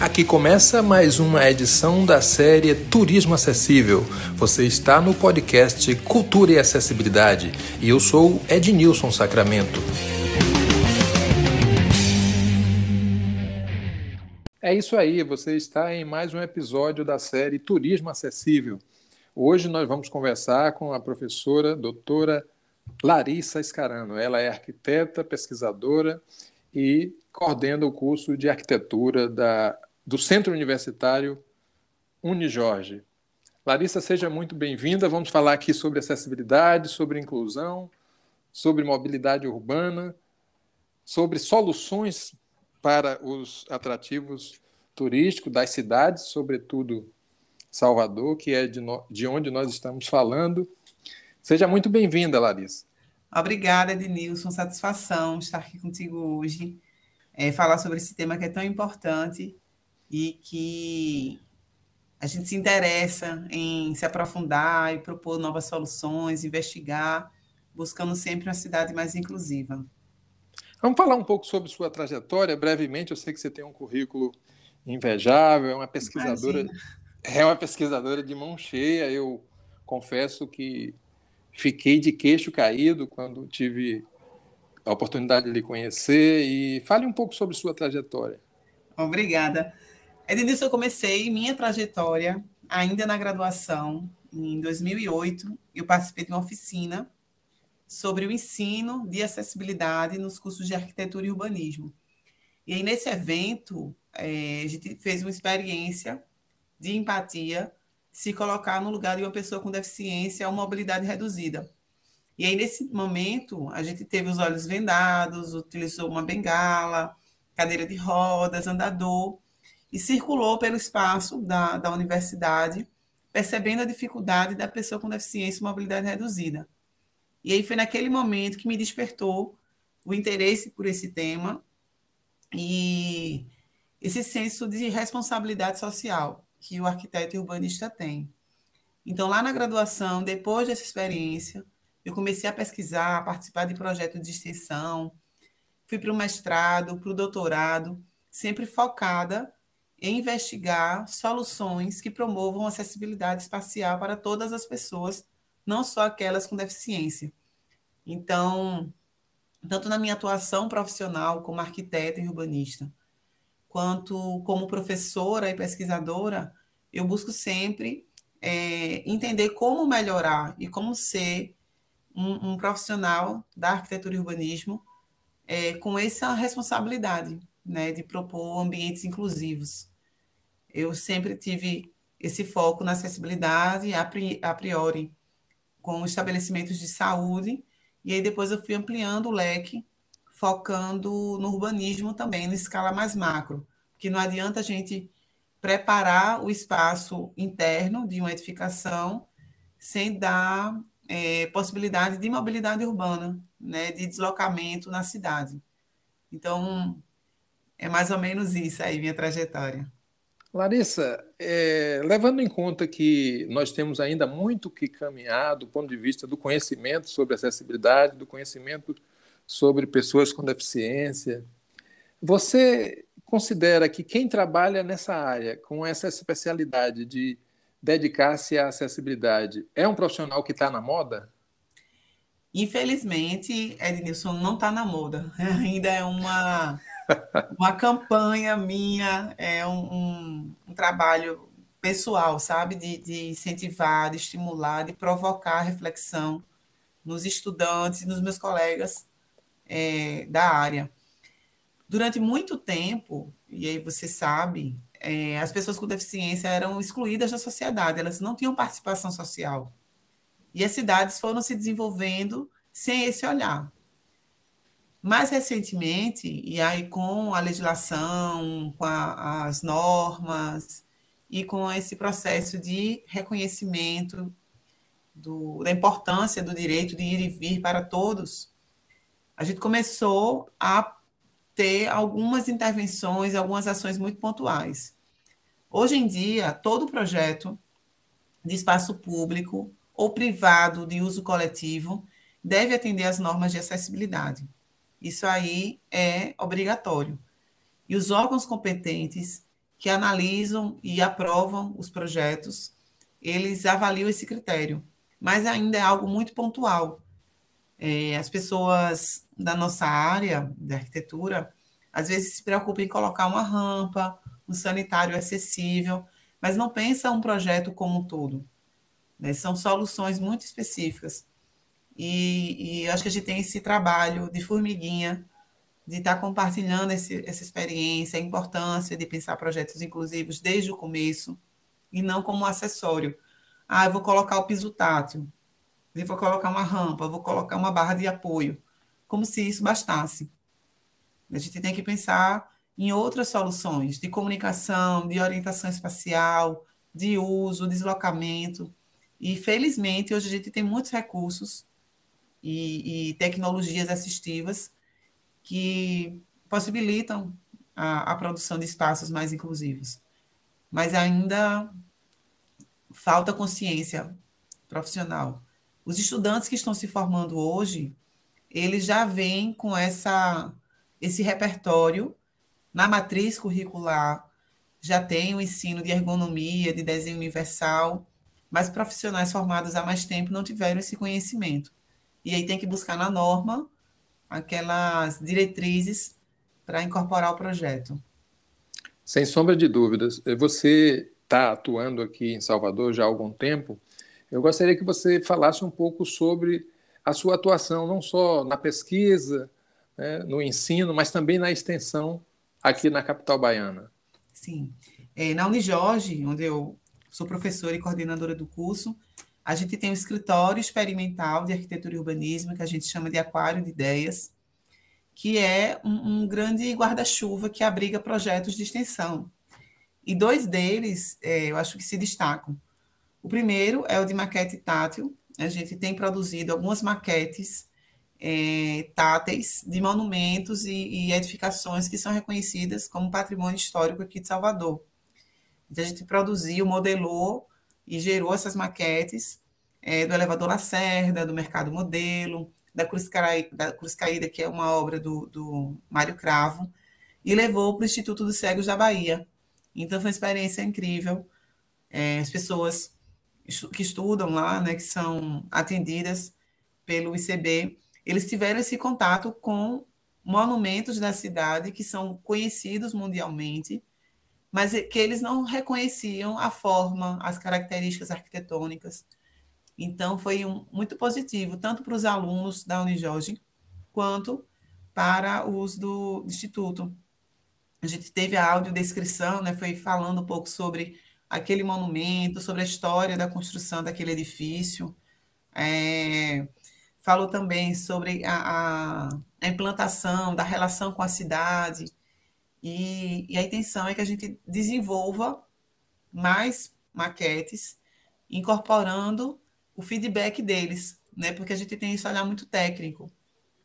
Aqui começa mais uma edição da série Turismo Acessível. Você está no podcast Cultura e Acessibilidade e eu sou Ednilson Sacramento. É isso aí, você está em mais um episódio da série Turismo Acessível. Hoje nós vamos conversar com a professora doutora Larissa Escarano. Ela é arquiteta, pesquisadora e coordena o curso de arquitetura da, do Centro Universitário Unijorge. Larissa, seja muito bem-vinda. Vamos falar aqui sobre acessibilidade, sobre inclusão, sobre mobilidade urbana, sobre soluções para os atrativos turísticos das cidades, sobretudo Salvador, que é de, no, de onde nós estamos falando. Seja muito bem-vinda, Larissa. Obrigada, Ednilson. Satisfação estar aqui contigo hoje, é, falar sobre esse tema que é tão importante e que a gente se interessa em se aprofundar e propor novas soluções, investigar, buscando sempre uma cidade mais inclusiva. Vamos falar um pouco sobre sua trajetória, brevemente. Eu sei que você tem um currículo invejável, é uma pesquisadora, Imagina. é uma pesquisadora de mão cheia. Eu confesso que fiquei de queixo caído quando tive a oportunidade de lhe conhecer e fale um pouco sobre sua trajetória. Obrigada. Ednilson, eu comecei minha trajetória ainda na graduação, em 2008. Eu participei de uma oficina sobre o ensino de acessibilidade nos cursos de arquitetura e urbanismo. E aí, nesse evento, é, a gente fez uma experiência de empatia se colocar no lugar de uma pessoa com deficiência ou mobilidade reduzida. E aí, nesse momento, a gente teve os olhos vendados, utilizou uma bengala, cadeira de rodas, andador, e circulou pelo espaço da, da universidade, percebendo a dificuldade da pessoa com deficiência e mobilidade reduzida. E aí foi naquele momento que me despertou o interesse por esse tema e esse senso de responsabilidade social que o arquiteto e urbanista tem. Então, lá na graduação, depois dessa experiência, eu comecei a pesquisar, a participar de projetos de extensão, fui para o mestrado, para o doutorado, sempre focada investigar soluções que promovam acessibilidade espacial para todas as pessoas, não só aquelas com deficiência. Então, tanto na minha atuação profissional como arquiteta e urbanista, quanto como professora e pesquisadora, eu busco sempre é, entender como melhorar e como ser um, um profissional da arquitetura e urbanismo é, com essa responsabilidade né, de propor ambientes inclusivos. Eu sempre tive esse foco na acessibilidade a priori, com estabelecimentos de saúde, e aí depois eu fui ampliando o leque focando no urbanismo também, na escala mais macro, que não adianta a gente preparar o espaço interno de uma edificação sem dar é, possibilidade de mobilidade urbana, né, de deslocamento na cidade. Então, é mais ou menos isso aí, minha trajetória. Larissa, é, levando em conta que nós temos ainda muito que caminhar do ponto de vista do conhecimento sobre acessibilidade, do conhecimento sobre pessoas com deficiência. Você considera que quem trabalha nessa área, com essa especialidade de dedicar-se à acessibilidade, é um profissional que está na moda? Infelizmente, Ednilson não está na moda. Ainda é uma, uma campanha minha, é um, um, um trabalho pessoal, sabe? De, de, incentivar, de estimular, de provocar reflexão nos estudantes e nos meus colegas é, da área. Durante muito tempo, e aí você sabe, é, as pessoas com deficiência eram excluídas da sociedade, elas não tinham participação social. E as cidades foram se desenvolvendo sem esse olhar. Mais recentemente, e aí com a legislação, com a, as normas e com esse processo de reconhecimento do, da importância do direito de ir e vir para todos, a gente começou a ter algumas intervenções, algumas ações muito pontuais. Hoje em dia, todo projeto de espaço público ou privado de uso coletivo deve atender às normas de acessibilidade. Isso aí é obrigatório. E os órgãos competentes que analisam e aprovam os projetos, eles avaliam esse critério, mas ainda é algo muito pontual. É, as pessoas da nossa área da arquitetura às vezes se preocupam em colocar uma rampa, um sanitário acessível, mas não pensa um projeto como um todo. Né? São soluções muito específicas. E, e acho que a gente tem esse trabalho de formiguinha, de estar compartilhando esse, essa experiência, a importância de pensar projetos inclusivos desde o começo, e não como um acessório. Ah, eu vou colocar o piso tátil, eu vou colocar uma rampa, vou colocar uma barra de apoio, como se isso bastasse. A gente tem que pensar em outras soluções de comunicação, de orientação espacial, de uso, deslocamento. E, felizmente, hoje a gente tem muitos recursos e, e tecnologias assistivas que possibilitam a, a produção de espaços mais inclusivos. Mas ainda falta consciência profissional. Os estudantes que estão se formando hoje, eles já vêm com essa, esse repertório na matriz curricular, já tem o ensino de ergonomia, de desenho universal, mas profissionais formados há mais tempo não tiveram esse conhecimento. E aí tem que buscar na norma aquelas diretrizes para incorporar o projeto. Sem sombra de dúvidas. Você está atuando aqui em Salvador já há algum tempo. Eu gostaria que você falasse um pouco sobre a sua atuação, não só na pesquisa, né, no ensino, mas também na extensão aqui na capital baiana. Sim. É, na Unijorge, onde eu sou professora e coordenadora do curso, a gente tem um escritório experimental de arquitetura e urbanismo, que a gente chama de Aquário de Ideias, que é um, um grande guarda-chuva que abriga projetos de extensão. E dois deles, é, eu acho que se destacam. O primeiro é o de maquete tátil. A gente tem produzido algumas maquetes é, táteis de monumentos e, e, edificações que são reconhecidas como patrimônio histórico aqui de Salvador. Então, a gente produziu, modelou e gerou essas maquetes é, do elevador Lacerda, do Mercado Modelo, da Cruz, Caída, da Cruz Caída, que é uma obra do, do Mário Cravo, e levou para o Instituto dos Cegos da Bahia. Então, foi uma experiência incrível. É, as pessoas que estudam lá, né, que são atendidas pelo ICB, eles tiveram esse contato com monumentos da cidade que são conhecidos mundialmente, mas que eles não reconheciam a forma, as características arquitetônicas. Então, foi um, muito positivo, tanto para os alunos da Unijorge, quanto para os do Instituto. A gente teve a audiodescrição, né, foi falando um pouco sobre aquele monumento, sobre a história da construção daquele edifício. É, falou também sobre a, a, implantação da relação com a cidade, e, e a intenção é que a gente desenvolva mais maquetes, incorporando o feedback deles, né? Porque a gente tem esse olhar muito técnico,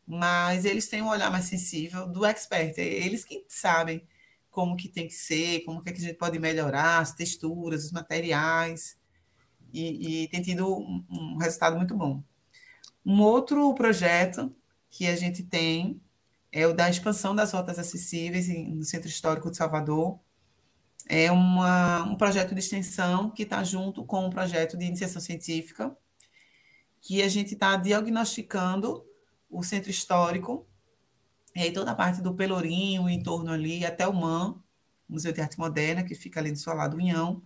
mas eles têm um olhar mais sensível do expert, é eles que sabem como que tem que ser, como que, é que a gente pode melhorar as texturas, os materiais, e, e tem tido um, um resultado muito bom. Um outro projeto que a gente tem é o da expansão das rotas acessíveis no Centro Histórico de Salvador. É uma, um projeto de extensão que está junto com um projeto de iniciação científica, que a gente está diagnosticando o centro histórico, e toda a parte do Pelourinho, o entorno ali, até o MAN, Museu de Arte Moderna, que fica ali do seu lado, União,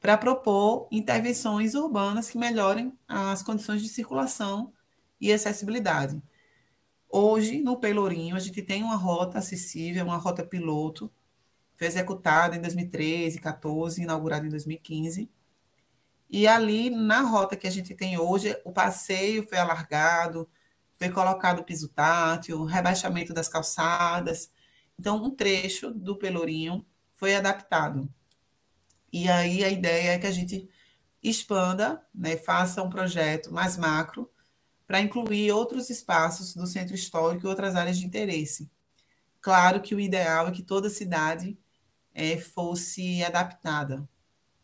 para propor intervenções urbanas que melhorem as condições de circulação e acessibilidade. Hoje, no Pelourinho, a gente tem uma rota acessível, uma rota piloto, foi executada em 2013, 2014, inaugurada em 2015. E ali, na rota que a gente tem hoje, o passeio foi alargado, foi colocado piso tátil, rebaixamento das calçadas. Então, um trecho do Pelourinho foi adaptado. E aí a ideia é que a gente expanda, né, faça um projeto mais macro para incluir outros espaços do centro histórico e outras áreas de interesse. Claro que o ideal é que toda cidade é, fosse adaptada,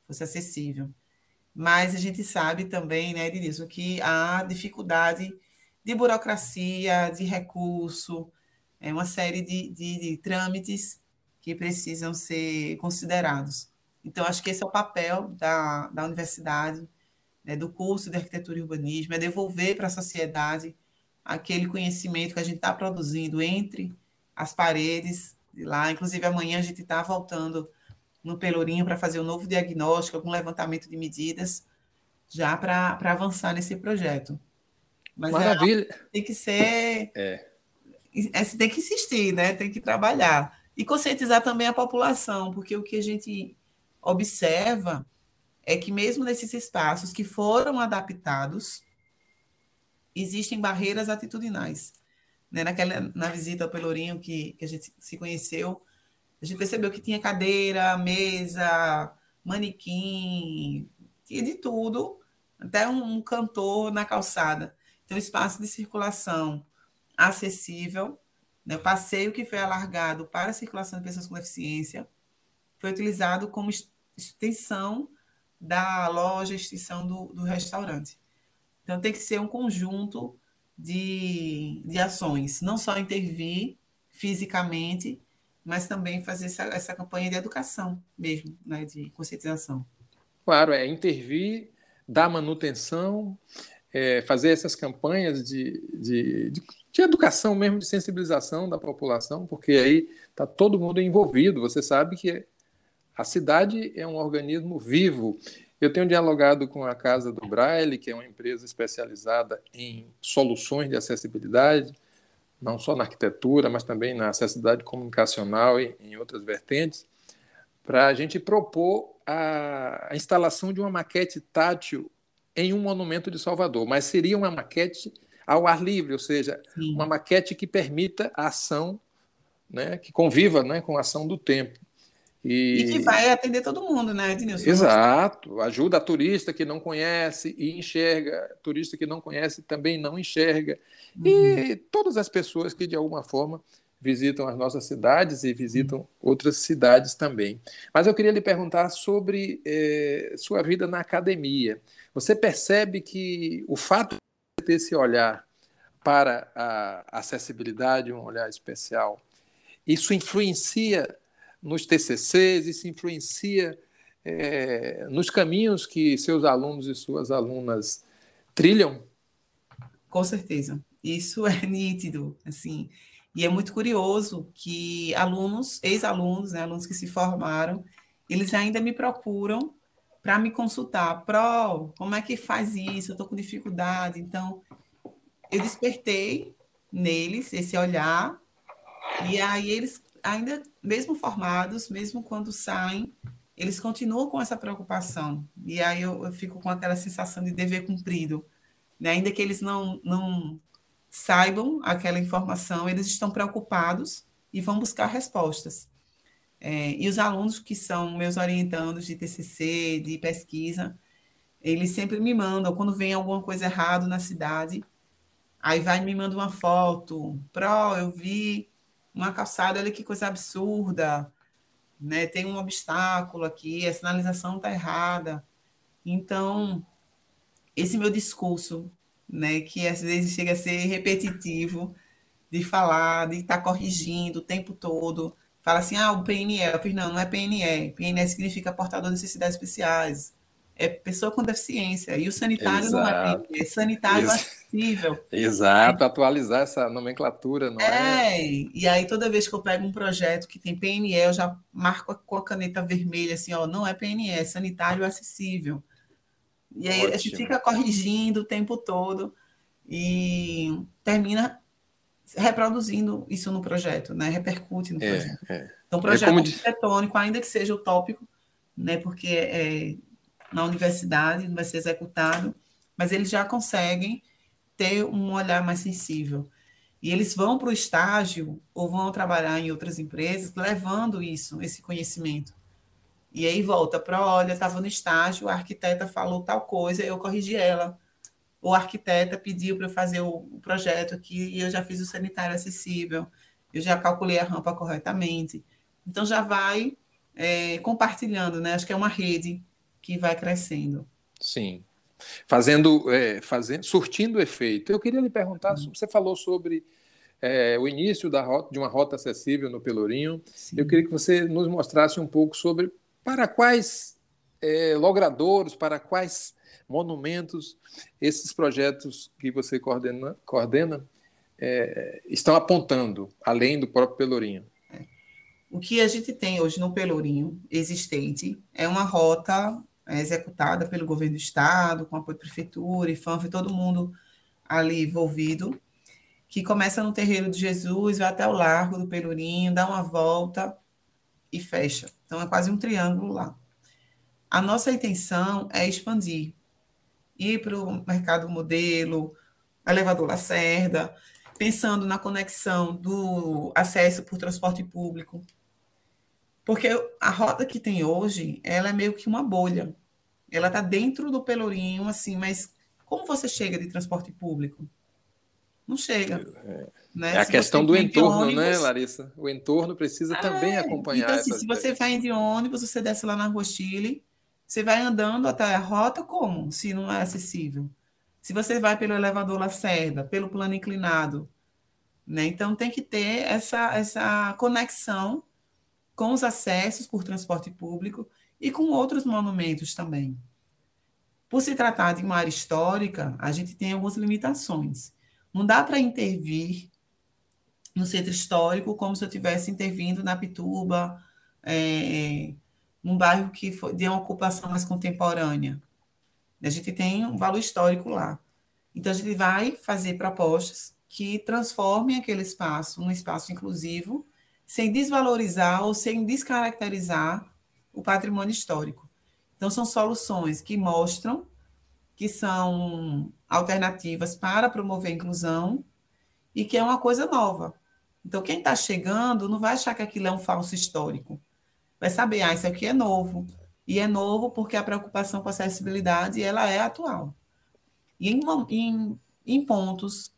fosse acessível. Mas a gente sabe também, né, Edilson, que há dificuldade de burocracia, de recurso, é uma série de, de, de trâmites que precisam ser considerados. Então, acho que esse é o papel da, da universidade, né, do curso de arquitetura e urbanismo, é devolver para a sociedade aquele conhecimento que a gente está produzindo entre as paredes de lá. Inclusive, amanhã a gente está voltando no Pelourinho para fazer um novo diagnóstico, algum levantamento de medidas, já para avançar nesse projeto. Mas é Maravilha. É, tem que ser. É. É, tem que insistir, né? tem que trabalhar. E conscientizar também a população, porque o que a gente observa é que, mesmo nesses espaços que foram adaptados, existem barreiras atitudinais. Né? Naquela, na visita ao Pelourinho que, que a gente se conheceu, a gente percebeu que tinha cadeira, mesa, manequim, tinha de tudo, até um, cantor na calçada. Então, espaço de circulação acessível, né? o passeio que foi alargado para a circulação de pessoas com deficiência foi utilizado como extensão da loja, extensão do, do restaurante. Então, tem que ser um conjunto de, de ações, não só intervir fisicamente, mas também fazer essa, essa campanha de educação mesmo, né, de conscientização. Claro, é intervir, dar manutenção, é, fazer essas campanhas de, de, de, de, educação mesmo, de sensibilização da população, porque aí está todo mundo envolvido. Você sabe que a cidade é um organismo vivo eu tenho dialogado com a Casa do Braille, que é uma empresa especializada em soluções de acessibilidade, não só na arquitetura, mas também na acessibilidade comunicacional e em outras vertentes, para a gente propor a, a instalação de uma maquete tátil em um monumento de Salvador, mas seria uma maquete ao ar livre, ou seja, Sim. uma maquete que permita a ação, né, que conviva né, com a ação do tempo. E... e, que vai atender todo mundo, né, Ednilson? Exato. Ajuda a turista que não conhece e enxerga, turista que não conhece também não enxerga. Uhum. E todas as pessoas que, de alguma forma, visitam as nossas cidades e visitam uhum. outras cidades também. Mas eu queria lhe perguntar sobre eh, sua vida na academia. Você percebe que o fato de ter esse olhar para a acessibilidade, um olhar especial, isso influencia nos TCCs, isso influencia é, nos caminhos que seus alunos e suas alunas trilham? Com certeza, isso é nítido, assim, e é muito curioso que alunos, ex-alunos, né, alunos que se formaram, eles ainda me procuram para me consultar, pro, como é que faz isso? Eu estou com dificuldade, então eu despertei neles esse olhar. E aí eles ainda, mesmo formados, mesmo quando saem, eles continuam com essa preocupação. E aí eu, eu fico com aquela sensação de dever cumprido. Né? Ainda que eles não, não saibam aquela informação, eles estão preocupados e vão buscar respostas. É, e os alunos que são meus orientandos de TCC, de pesquisa, eles sempre me mandam, quando vem alguma coisa errada na cidade, aí vai e me manda uma foto, Pro, eu vi uma calçada, olha que coisa absurda, né? Tem um obstáculo aqui, a sinalização está errada. Então, esse meu discurso, né, que às vezes chega a ser repetitivo, de falar, de estar tá corrigindo o tempo todo, fala assim, ah, o PNE, eu fiz, não, não é PNE, PNE significa portador de necessidades especiais, é pessoa com deficiência. E o sanitário Exato. não é, é sanitário acessível. Exato, atualizar essa nomenclatura, não é? É, e aí toda vez que eu pego um projeto que tem PNE, eu já marco com a caneta vermelha assim, ó, não é PNE, é sanitário acessível. E aí Ótimo. a gente fica corrigindo o tempo todo e termina reproduzindo isso no projeto, né? Repercute no é, projeto. É. Então, o projeto é arquitetônico, ainda que seja utópico, né? Porque é, na universidade, não vai ser executado, mas eles já conseguem ter um olhar mais sensível. E eles vão para o estágio ou vão trabalhar em outras empresas levando isso, esse conhecimento. E aí volta para, olha, estava no estágio, a arquiteta falou tal coisa, eu corrigi ela. A arquiteta pediu para eu fazer o, projeto aqui e eu já fiz o sanitário acessível, eu já calculei a rampa corretamente. Então já vai é, compartilhando, né? Acho que é uma rede que vai crescendo. Sim. Fazendo, é, fazendo, surtindo efeito. Eu queria lhe perguntar, uhum. você falou sobre é, o início da rota, de uma rota acessível no Pelourinho. Sim. Eu queria que você nos mostrasse um pouco sobre para quais é, logradouros, para quais monumentos esses projetos que você coordena, coordena é, estão apontando, além do próprio Pelourinho. É. O que a gente tem hoje no Pelourinho existente é uma rota é, executada pelo governo do estado, com apoio da prefeitura, IFANF, todo mundo ali envolvido, que começa no Terreiro de Jesus, vai até o Largo do Pelourinho, dá uma volta e fecha. Então é quase um triângulo lá. A nossa intenção é expandir, ir para o mercado modelo, elevador Lacerda, pensando na conexão do acesso por transporte público, porque a rota que tem hoje, ela é meio que uma bolha. Ela está dentro do Pelourinho, assim, mas como você chega de transporte público? Não chega. É, né? é a se questão do entorno, né, ônibus, né, Larissa? O entorno precisa é, também acompanhar então, assim, Se você vai de ônibus, você desce lá na Rua Chile, você vai andando até a rota como? Se não é acessível. Se você vai pelo elevador Lacerda, pelo plano inclinado, né? Então tem que ter essa, essa conexão com os acessos por transporte público e com outros monumentos também. Por se tratar de uma área histórica, a gente tem algumas limitações. Não dá para intervir no centro histórico como se eu estivesse intervindo na Pituba, é, num bairro que foi, de uma ocupação mais contemporânea. A gente tem um valor histórico lá. Então, a gente vai fazer propostas que transformem aquele espaço num espaço inclusivo sem desvalorizar ou sem descaracterizar o patrimônio histórico. Então, são soluções que mostram que são alternativas para promover a inclusão e que é uma coisa nova. Então, quem está chegando não vai achar que aquilo é um falso histórico. Vai saber, ah, isso aqui é novo. E é novo porque a preocupação com a acessibilidade ela é atual. E em, em, em pontos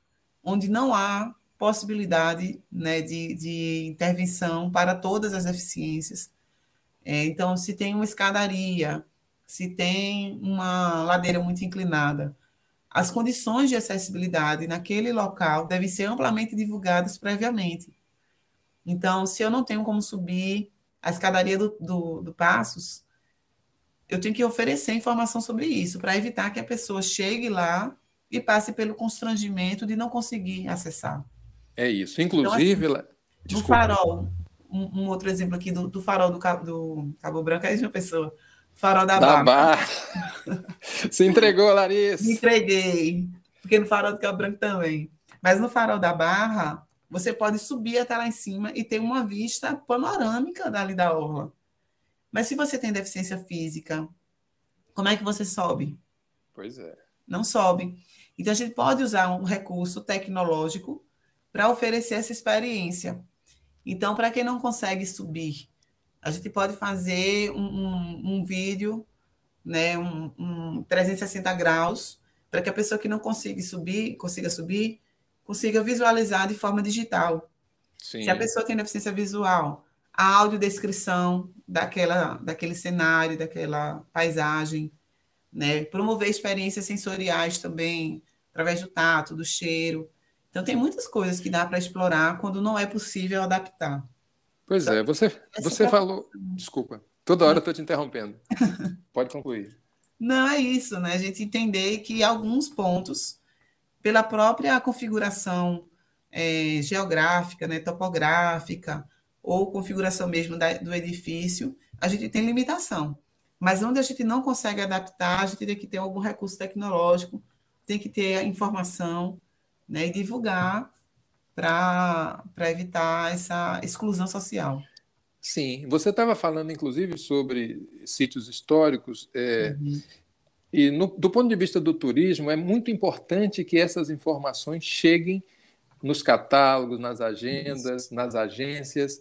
onde não há possibilidade né, de, de intervenção para todas as deficiências. É, então, se tem uma escadaria, se tem uma ladeira muito inclinada, as condições de acessibilidade naquele local devem ser amplamente divulgadas previamente. Então, se eu não tenho como subir a escadaria do, do, do Passos, eu tenho que oferecer informação sobre isso, para evitar que a pessoa chegue lá e passe pelo constrangimento de não conseguir acessar. É isso. Inclusive. Então, assim, no farol, um, um, outro exemplo aqui do, do farol do, do Cabo Branco é de uma pessoa. Farol da, da Barra. Se entregou, Larissa. Me entreguei. Porque no farol do Cabo Branco também. Mas no farol da Barra, você pode subir até lá em cima e ter uma vista panorâmica dali da orla. Mas se você tem deficiência física, como é que você sobe? Pois é. Não sobe. Então a gente pode usar um recurso tecnológico para oferecer essa experiência. Então, para quem não consegue subir, a gente pode fazer um, um, um vídeo, né, um, um 360 graus, para que a pessoa que não consiga subir, consiga subir, consiga visualizar de forma digital. Sim. Se a pessoa tem deficiência visual, a audiodescrição daquela, daquele cenário, daquela paisagem, né? promover experiências sensoriais também, através do tato, do cheiro. Então, tem muitas coisas que dá para explorar quando não é possível adaptar. Pois é, você, você falou. Desculpa, toda hora estou te interrompendo. Pode concluir. Não, é isso, né? A gente entender que alguns pontos, pela própria configuração é, geográfica, né, topográfica, ou configuração mesmo da, do edifício, a gente tem limitação. Mas onde a gente não consegue adaptar, a gente tem que ter algum recurso tecnológico, tem que ter informação né, e divulgar para evitar essa exclusão social. Sim, você estava falando, inclusive, sobre sítios históricos, é, uhum. e no, do ponto de vista do turismo, é muito importante que essas informações cheguem nos catálogos, nas agendas, Isso. nas agências,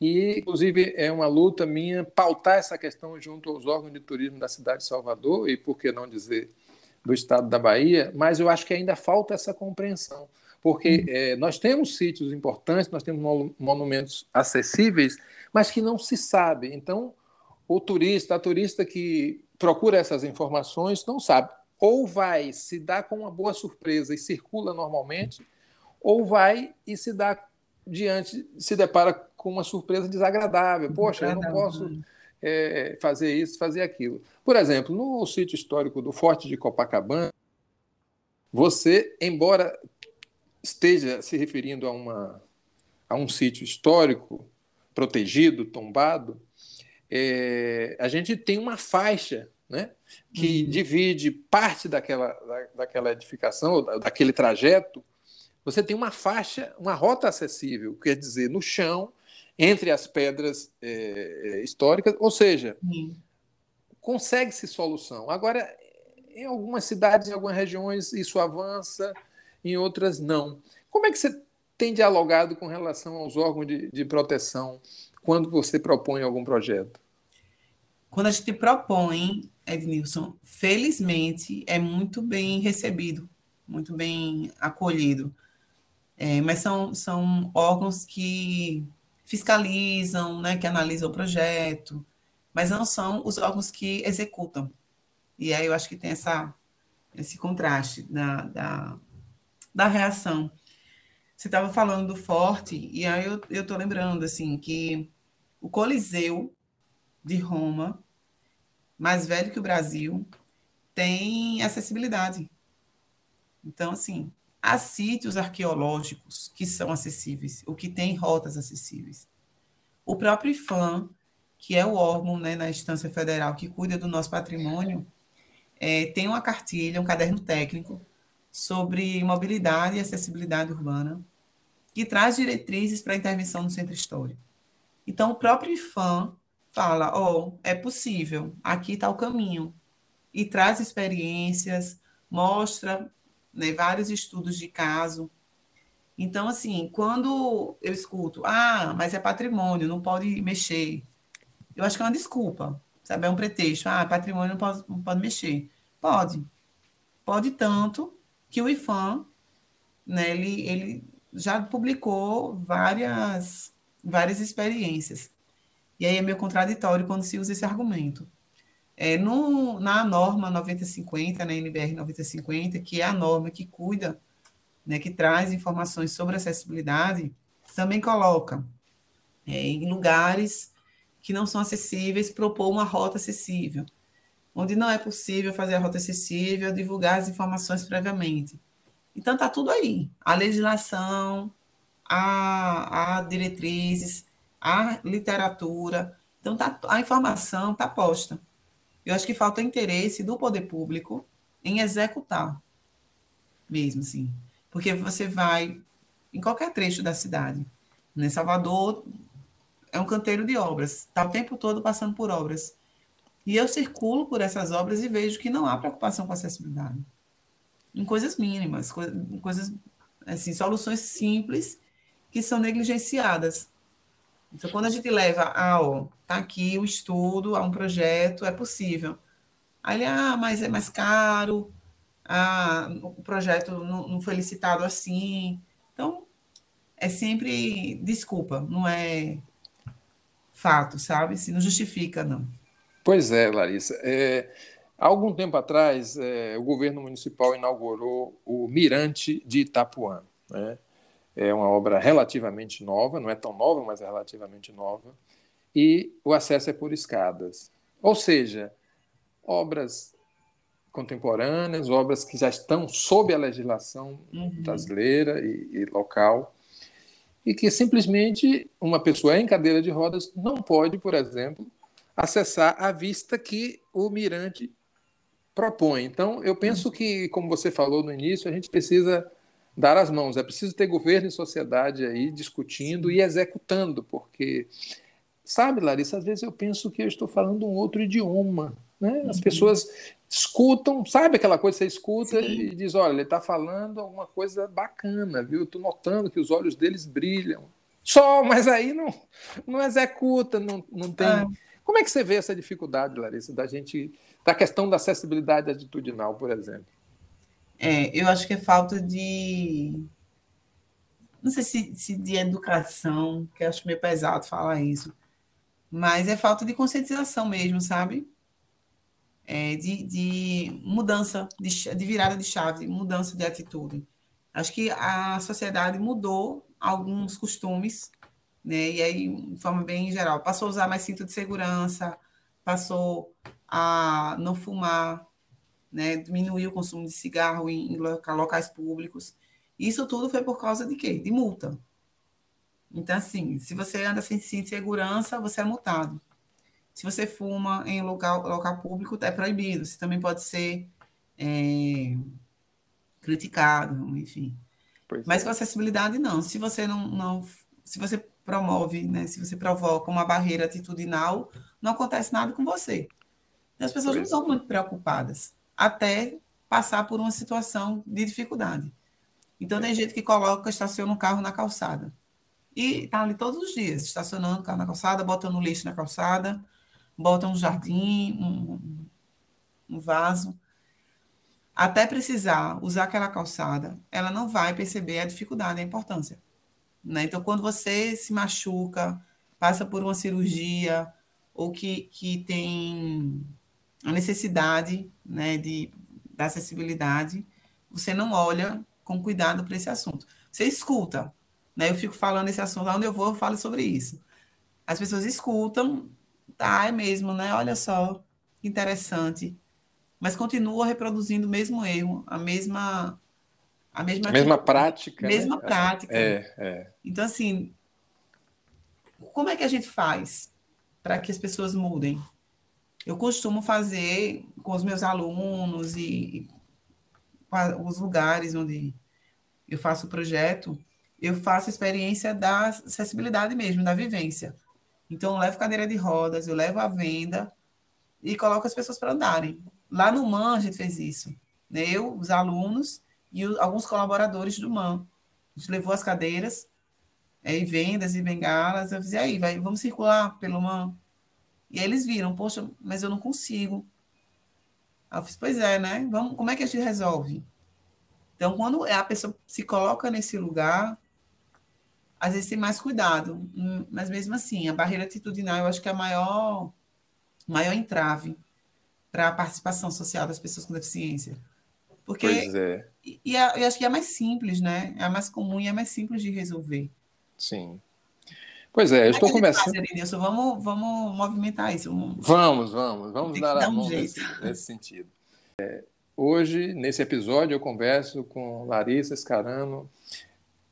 e, inclusive, é uma luta minha pautar essa questão junto aos órgãos de turismo da cidade de Salvador, e por que não dizer do estado da Bahia, mas eu acho que ainda falta essa compreensão, porque é, nós temos sítios importantes, nós temos monumentos acessíveis, mas que não se sabe. Então, o turista, a turista que procura essas informações não sabe. Ou vai se dar com uma boa surpresa e circula normalmente, ou vai e se dá diante, se depara com uma surpresa desagradável. Poxa, eu não posso né? É, fazer isso, fazer aquilo. Por exemplo, no sítio histórico do Forte de Copacabana, você, embora esteja se referindo a, uma, a um sítio histórico protegido, tombado, é, a gente tem uma faixa né, que uhum. divide parte daquela, da, daquela edificação, daquele trajeto, você tem uma faixa, uma rota acessível, quer dizer, no chão, entre as pedras é, é históricas, ou seja, consegue-se solução. Agora, em algumas cidades, em algumas regiões, isso avança, em outras, não. Como é que você tem dialogado com relação aos órgãos de, de proteção quando você propõe algum projeto? Quando a gente propõe, Ednilson, felizmente é muito bem recebido, muito bem acolhido. É, mas são, são órgãos que fiscalizam, né, que analisam o projeto, mas não são os órgãos que executam. E aí eu acho que tem essa, esse contraste da, da, da reação. Você estava falando do Forte, e aí eu estou lembrando assim que o Coliseu de Roma, mais velho que o Brasil, tem acessibilidade. Então, assim, há sítios arqueológicos que são acessíveis, o que tem rotas acessíveis. O próprio IFAM, que é o órgão né, na instância federal que cuida do nosso patrimônio, é, tem uma cartilha, um caderno técnico sobre mobilidade e acessibilidade urbana, que traz diretrizes para a intervenção no centro histórico. Então, o próprio IFAM fala: ó, oh, é possível, aqui está o caminho, e traz experiências, mostra né, vários estudos de caso. Então, assim, quando eu escuto, ah, mas é patrimônio, não pode mexer, eu acho que é uma desculpa, sabe? É um pretexto. Ah, patrimônio não pode, não pode mexer. Pode. Pode tanto que o IFAM, né, ele, ele já publicou várias, várias experiências. E aí é meio contraditório quando se usa esse argumento. É, no, na norma 9050, na NBR 9050, que é a norma que cuida, né, que traz informações sobre acessibilidade, também coloca é, em lugares que não são acessíveis, propor uma rota acessível. Onde não é possível fazer a rota acessível, divulgar as informações previamente. Então, está tudo aí. A legislação, a, a diretrizes, a literatura. Então, tá, a informação está posta. Eu acho que falta interesse do poder público em executar, mesmo assim. Porque você vai em qualquer trecho da cidade. Né? Salvador é um canteiro de obras, está o tempo todo passando por obras. E eu circulo por essas obras e vejo que não há preocupação com acessibilidade. Em coisas mínimas, coisas, assim, soluções simples que são negligenciadas. Então, quando a gente leva a, ó, tá aqui o estudo, há um projeto, é possível. Aí, ah, mas é mais caro, ah, o projeto não, não foi licitado assim. Então, é sempre desculpa, não é fato, sabe? Se não justifica, não. Pois é, Larissa. É, há algum tempo atrás, é, o governo municipal inaugurou o Mirante de Itapuã. Né? É uma obra relativamente nova, não é tão nova, mas é relativamente nova, e o acesso é por escadas. Ou seja, obras contemporâneas, obras que já estão sob a legislação uhum. brasileira e, e local, e que simplesmente uma pessoa em cadeira de rodas não pode, por exemplo, acessar a vista que o mirante propõe. Então, eu penso que, como você falou no início, a gente precisa dar as mãos. É preciso ter governo e sociedade aí discutindo e executando, porque, sabe, Larissa, às vezes eu penso que eu estou falando um outro idioma. Né? As uhum. pessoas escutam, sabe aquela coisa que você escuta Sim. e diz: olha, ele está falando alguma coisa bacana, viu? Estou notando que os olhos deles brilham. Só, mas aí não, não executa, não, não tem. Ah. Como é que você vê essa dificuldade, Larissa, da gente, da questão da acessibilidade atitudinal, por exemplo? É, eu acho que é falta de. Não sei se, se de educação, que acho meio pesado falar isso, mas é falta de conscientização mesmo, sabe? É, de, de mudança, de, de virada de chave, mudança de atitude. Acho que a sociedade mudou alguns costumes, né? E aí, de forma bem geral, passou a usar mais cinto de segurança, passou a não fumar, né? Diminuir o consumo de cigarro em, em locais públicos. Isso tudo foi por causa de quê? De multa. Então, assim, se você anda sem segurança, você é multado. Se você fuma em local, local público, é proibido. Você também pode ser é, criticado, enfim. Pois Mas é. com acessibilidade, não. Se você não, não se você promove, né, se você provoca uma barreira atitudinal, não acontece nada com você. As pessoas pois não estão muito preocupadas, até passar por uma situação de dificuldade. Então, tem gente que coloca, estaciona um carro na calçada. E está ali todos os dias, estacionando o carro na calçada, botando lixo na calçada, bota um jardim, um, um vaso. Até precisar usar aquela calçada, ela não vai perceber a dificuldade, a importância. Né? Então, quando você se machuca, passa por uma cirurgia, ou que, que tem a necessidade né, de, da acessibilidade, você não olha com cuidado para esse assunto. Você escuta, né? Eu fico falando esse assunto, onde eu vou, eu falo sobre isso. As pessoas escutam, tá, é mesmo, né? Olha só, que interessante. Mas continua reproduzindo o mesmo erro, a mesma a mesma, mesma prática. Mesma né? prática. É, é. Então, assim, como é que a gente faz para que as pessoas mudem? Eu costumo fazer com os meus alunos e, os lugares onde eu faço o projeto, eu faço experiência da acessibilidade mesmo, da vivência. Então, eu levo cadeira de rodas, eu levo a venda e coloco as pessoas para andarem. Lá no MAN, a gente fez isso. Né? Eu, os alunos e alguns colaboradores do MAN. A gente levou as cadeiras é, e vendas e bengalas. Eu disse, aí, vai, vamos circular pelo MAN. E aí eles viram, poxa, mas eu não consigo. Aí eu fiz, pois é, né? Vamos, como é que a gente resolve? Então, quando a pessoa se coloca nesse lugar, às vezes tem mais cuidado, hum, mas mesmo assim, a barreira atitudinal eu acho que é a maior, maior entrave para a participação social das pessoas com deficiência. Porque, pois é. E, e eu acho que é mais simples, né? É mais comum e é mais simples de resolver. Sim. Pois é, eu estou começando. Vamos, vamos movimentar isso. Vamos, vamos, vamos, vamos dar, dar, a um mão nesse, nesse, sentido. É, hoje, nesse episódio, eu converso com Larissa Escarano.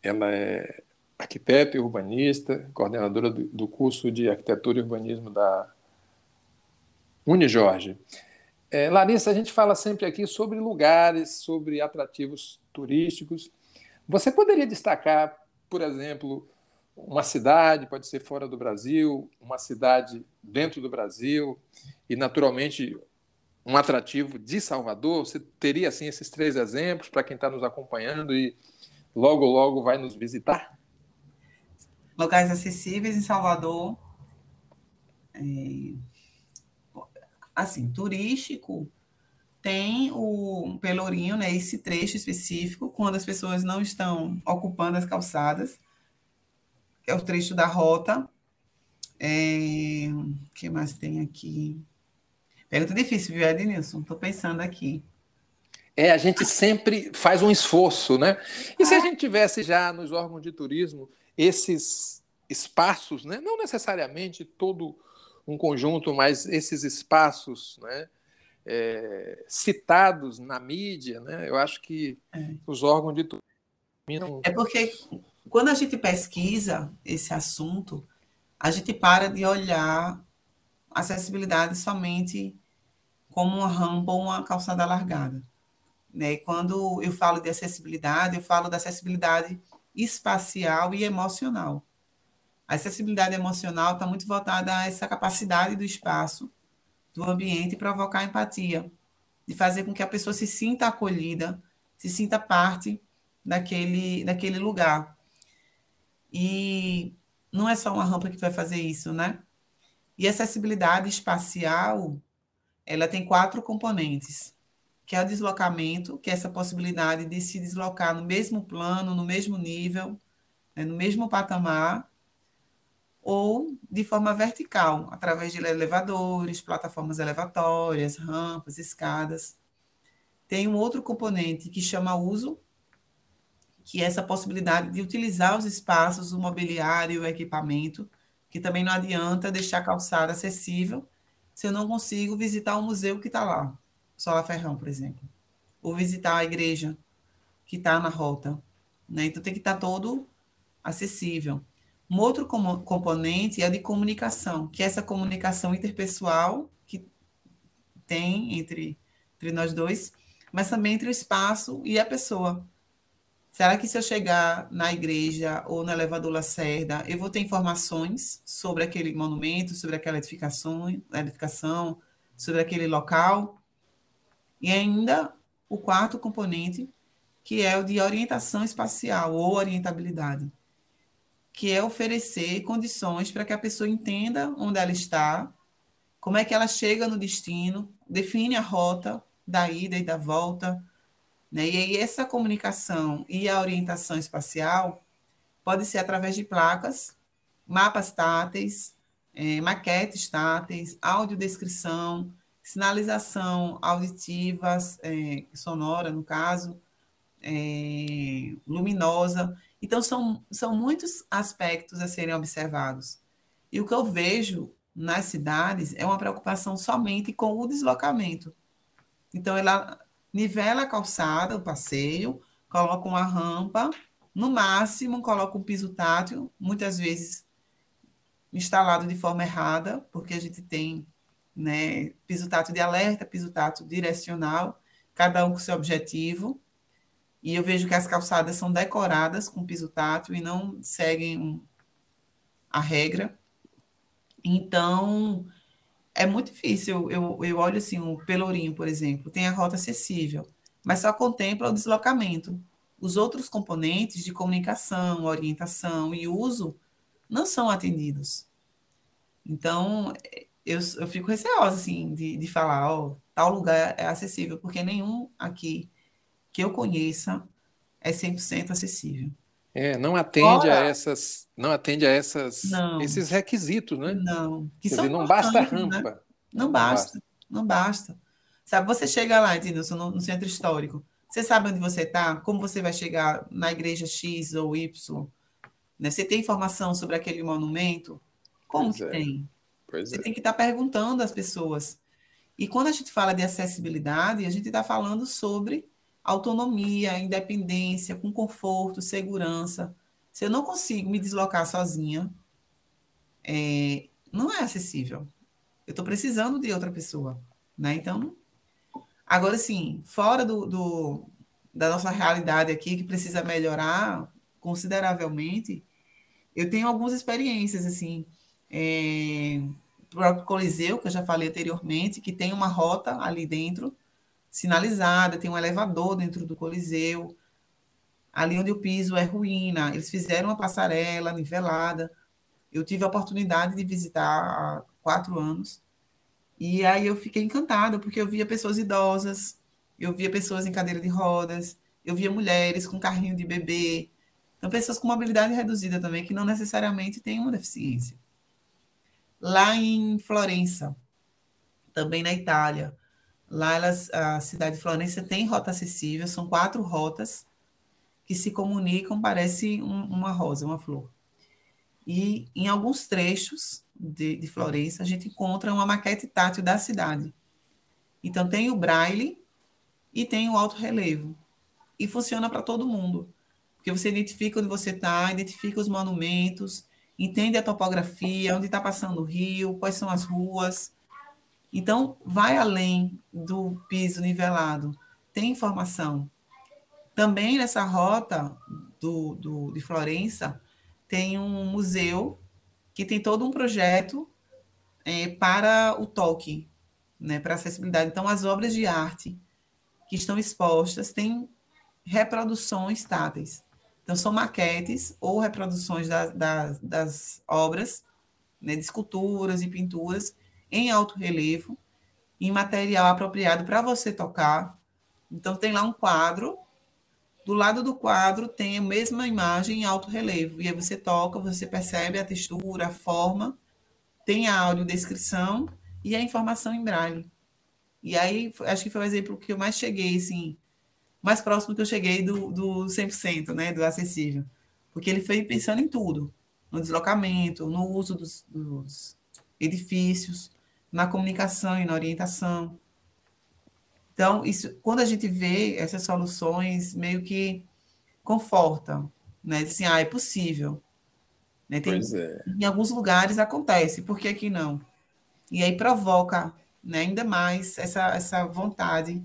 Ela é arquiteta e urbanista, coordenadora do, do curso de arquitetura e urbanismo da Unijorge. É, Larissa, a gente fala sempre aqui sobre lugares, sobre atrativos turísticos. Você poderia destacar, por exemplo, uma cidade, pode ser fora do Brasil, uma cidade dentro do Brasil e, naturalmente, um atrativo de Salvador? Você teria, assim, esses três exemplos para quem está nos acompanhando e logo, logo vai nos visitar? Locais acessíveis em Salvador. É, assim, turístico tem o Pelourinho, né, esse trecho específico, quando as pessoas não estão ocupando as calçadas, é o trecho da rota. É, o que mais tem aqui? Pergunta difícil, viu, Ednilson? Estou pensando aqui. É, a gente sempre faz um esforço, né? E se a gente tivesse já nos órgãos de turismo esses espaços, né? não necessariamente todo um conjunto, mas esses espaços né? É, citados na mídia, né? eu acho que é. os órgãos de turismo. É porque quando a gente pesquisa esse assunto, a gente para de olhar acessibilidade somente como uma rampa ou uma calçada largada. Né? Quando eu falo de acessibilidade, eu falo da acessibilidade espacial e emocional. A acessibilidade emocional está muito voltada a essa capacidade do espaço, do ambiente, provocar empatia, de fazer com que a pessoa se sinta acolhida, se sinta parte daquele, daquele lugar. E não é só uma rampa que vai fazer isso, né? E acessibilidade espacial, ela tem quatro componentes que é o deslocamento, que é essa possibilidade de se deslocar no mesmo plano, no mesmo nível, né, no mesmo patamar, ou de forma vertical, através de elevadores, plataformas elevatórias, rampas, escadas. Tem um outro componente que chama uso, que é essa possibilidade de utilizar os espaços, o mobiliário, o equipamento, que também não adianta deixar a calçada acessível se eu não consigo visitar o museu que está lá, Sola Ferrão, por exemplo, ou visitar a igreja que está na rota. Né? Então tem que estar tá todo acessível. Um outro componente é a de comunicação, que é essa comunicação interpessoal que tem entre, entre nós dois, mas também entre o espaço e a pessoa. Será que se eu chegar na igreja ou no elevador Lacerda, eu vou ter informações sobre aquele monumento, sobre aquela edificação, edificação sobre aquele local? E ainda o quarto componente, que é o de orientação espacial ou orientabilidade, que é oferecer condições para que a pessoa entenda onde ela está, como é que ela chega no destino, define a rota da ida e da volta, né? E aí essa comunicação e a orientação espacial pode ser através de placas, mapas táteis, é, maquetes táteis, audiodescrição, sinalização auditivas, é, sonora, no caso, é, luminosa. Então, são, são muitos aspectos a serem observados. E o que eu vejo nas cidades é uma preocupação somente com o deslocamento. Então, ela nivela a calçada, o passeio, coloca uma rampa, no máximo coloca um piso tátil, muitas vezes instalado de forma errada, porque a gente tem né, piso tátil de alerta, piso tátil direcional, cada um com seu objetivo. E eu vejo que as calçadas são decoradas com piso tátil e não seguem a regra. Então, é muito difícil. Eu, eu olho assim, o Pelourinho, por exemplo, tem a rota acessível, mas só contempla o deslocamento. Os outros componentes de comunicação, orientação e uso não são atendidos. Então, eu, eu fico receosa, assim, de, de falar, ó, tal lugar é acessível, porque nenhum aqui que eu conheça é 100% acessível. É, não atende Ora, a essas, não atende a essas, não, esses requisitos, né? Não, que Quer são dizer, não basta a né? rampa. Né? Não, não basta, basta, não basta. Sabe, você chega lá, Edilson, no, no centro histórico, você sabe onde você está, como você vai chegar na igreja X ou Y, né? Você tem informação sobre aquele monumento? Como pois que é. tem? Pois você é. tem que estar tá perguntando às pessoas. E quando a gente fala de acessibilidade, a gente está falando sobre autonomia, independência, com conforto, segurança. Se eu não consigo me deslocar sozinha, é, não é acessível. Eu estou precisando de outra pessoa, né? Então, agora sim, fora do, do, da nossa realidade aqui, que precisa melhorar consideravelmente, eu tenho algumas experiências, assim, é, o próprio Coliseu, que eu já falei anteriormente, que tem uma rota ali dentro, sinalizada, tem um elevador dentro do Coliseu. Ali onde o piso é ruína, eles fizeram uma passarela nivelada. Eu tive a oportunidade de visitar há quatro anos. E aí eu fiquei encantada, porque eu via pessoas idosas, eu via pessoas em cadeira de rodas, eu via mulheres com carrinho de bebê. Então, pessoas com mobilidade reduzida também, que não necessariamente têm uma deficiência. Lá em Florença, também na Itália, Lá elas, a cidade de Florença tem rota acessível, são quatro rotas que se comunicam, parece um, uma rosa, uma flor. E em alguns trechos de, de Florença, a gente encontra uma maquete tátil da cidade. Então, tem o braille e tem o alto relevo. E funciona para todo mundo. Porque você identifica onde você está, identifica os monumentos, entende a topografia, onde está passando o rio, quais são as ruas, então, vai além do piso nivelado, tem informação. Também nessa rota do, do, de Florença, tem um museu que tem todo um projeto é, para o toque, né, para acessibilidade. Então, as obras de arte que estão expostas têm reproduções táteis. Então, são maquetes ou reproduções da, da, das obras, né, de esculturas e pinturas, em alto relevo, em material apropriado para você tocar. Então, tem lá um quadro. Do lado do quadro tem a mesma imagem em alto relevo. E aí você toca, você percebe a textura, a forma, tem a audiodescrição e a informação em braille. E aí, acho que foi o exemplo que eu mais cheguei, assim, mais próximo que eu cheguei do, do 100%, né, do acessível. Porque ele foi pensando em tudo, no deslocamento, no uso dos, dos edifícios, na comunicação e na orientação. Então, isso, quando a gente vê essas soluções, meio que conforta, né? Assim, ah, é possível. Né? Tem, pois é. Em alguns lugares acontece, por que aqui não? E aí provoca né, ainda mais essa, essa vontade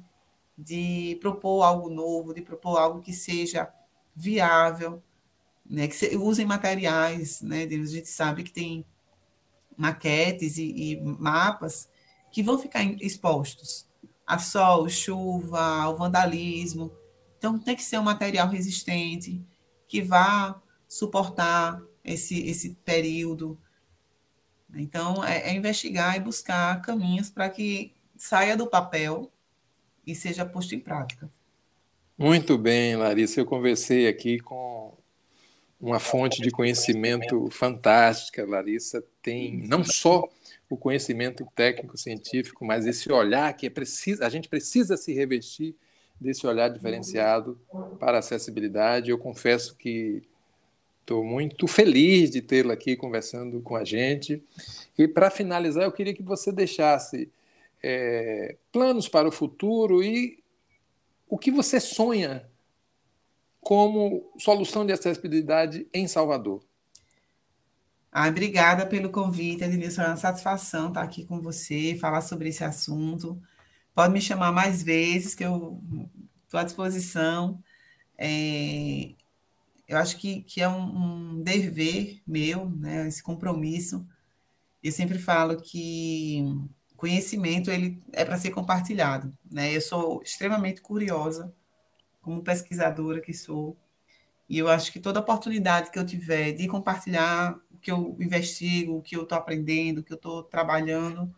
de propor algo novo, de propor algo que seja viável, né, que se, usem materiais, né, a gente sabe que tem maquetes e, e mapas que vão ficar expostos a sol, chuva, ao vandalismo. Então tem que ser um material resistente que vá suportar esse, esse período. Então, é, é investigar e buscar caminhos para que saia do papel e seja posto em prática. Muito bem, Larissa. Eu conversei aqui com uma fonte de conhecimento fantástica. Larissa tem não só o conhecimento técnico científico, mas esse olhar que é preciso, a gente precisa se revestir desse olhar diferenciado para a acessibilidade. Eu confesso que Estou muito feliz de tê-la aqui conversando com a gente. E para finalizar, eu queria que você deixasse é, planos para o futuro e o que você sonha como solução de acessibilidade em Salvador. Ah, obrigada pelo convite, Ednilson. É uma satisfação estar aqui com você, falar sobre esse assunto. Pode me chamar mais vezes, que eu estou à disposição. É, eu acho que, que é um, um dever meu, né, esse compromisso. Eu sempre falo que conhecimento ele é para ser compartilhado, né? Eu sou extremamente curiosa, como pesquisadora que sou, e eu acho que toda oportunidade que eu tiver de compartilhar que eu investigo, o que eu estou aprendendo, o que eu estou trabalhando,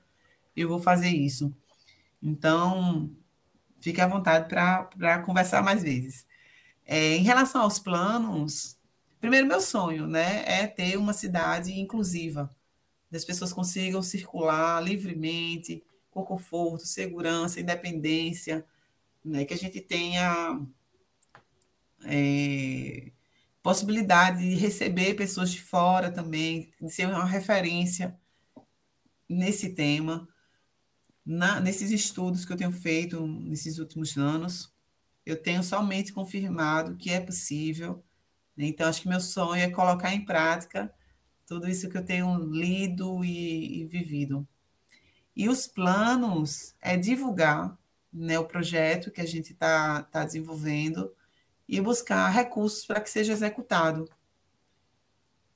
eu vou fazer isso. Então, fique à vontade para conversar mais vezes. É, em relação aos planos, primeiro meu sonho, né, é ter uma cidade inclusiva, as pessoas consigam circular livremente, com conforto, segurança, independência, né, que a gente tenha é, possibilidade de receber pessoas de fora também, de ser uma referência nesse tema, na, nesses estudos que eu tenho feito nesses últimos anos eu tenho somente confirmado que é possível. Né? Então, acho que meu sonho é colocar em prática tudo isso que eu tenho lido e, e vivido. E os planos é divulgar né, o projeto que a gente está tá desenvolvendo e buscar recursos para que seja executado.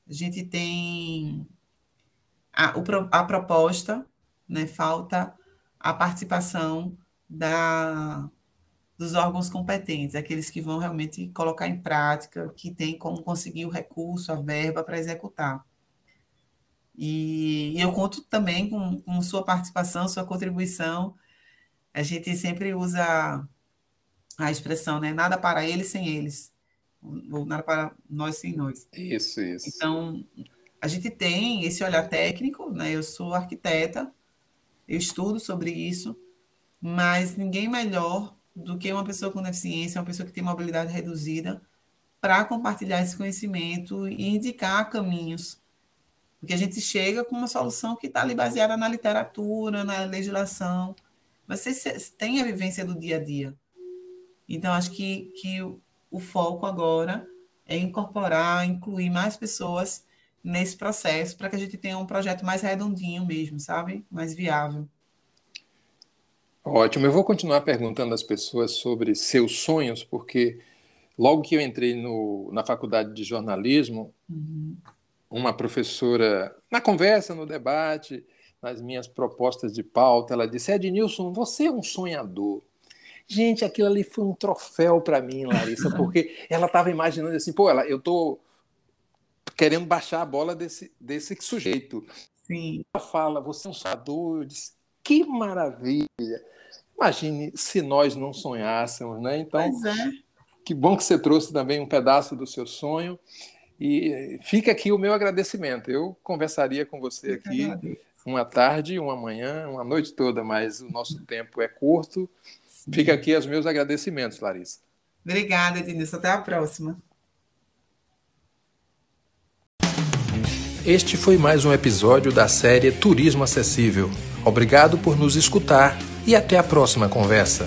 A gente tem a, a proposta, né, falta a participação da, dos órgãos competentes, aqueles que vão realmente colocar em prática, que tem como conseguir o recurso, a verba para executar. E, e, eu conto também com, com sua participação, sua contribuição. A gente sempre usa a expressão, né? Nada para eles sem eles, ou nada para nós sem nós. Isso, isso. Então, a gente tem esse olhar técnico, né? Eu sou arquiteta, eu estudo sobre isso, mas ninguém melhor do que uma pessoa com deficiência, uma pessoa que tem mobilidade reduzida, para compartilhar esse conhecimento e indicar caminhos. Porque a gente chega com uma solução que está ali baseada na literatura, na legislação, mas você tem a vivência do dia a dia. Então, acho que, que o foco agora é incorporar, incluir mais pessoas nesse processo para que a gente tenha um projeto mais redondinho mesmo, sabe? Mais viável. Ótimo. Eu vou continuar perguntando às pessoas sobre seus sonhos, porque logo que eu entrei no, na faculdade de jornalismo, uhum. uma professora, na conversa, no debate, nas minhas propostas de pauta, ela disse: Ednilson, você é um sonhador. Gente, aquilo ali foi um troféu para mim, Larissa, porque ela estava imaginando assim, pô, ela, eu estou querendo baixar a bola desse, desse sujeito. Sim. Ela fala, você é um sonhador. Eu disse, que maravilha. Imagine se nós não sonhássemos, né? Então, é. que bom que você trouxe também um pedaço do seu sonho. E fica aqui o meu agradecimento. Eu conversaria com você aqui uma tarde, uma manhã, uma noite toda, mas o nosso tempo é curto. Fica aqui os meus agradecimentos, Larissa. Obrigada, Ednilson. Até a próxima. Este foi mais um episódio da série Turismo Acessível. Obrigado por nos escutar e até a próxima conversa.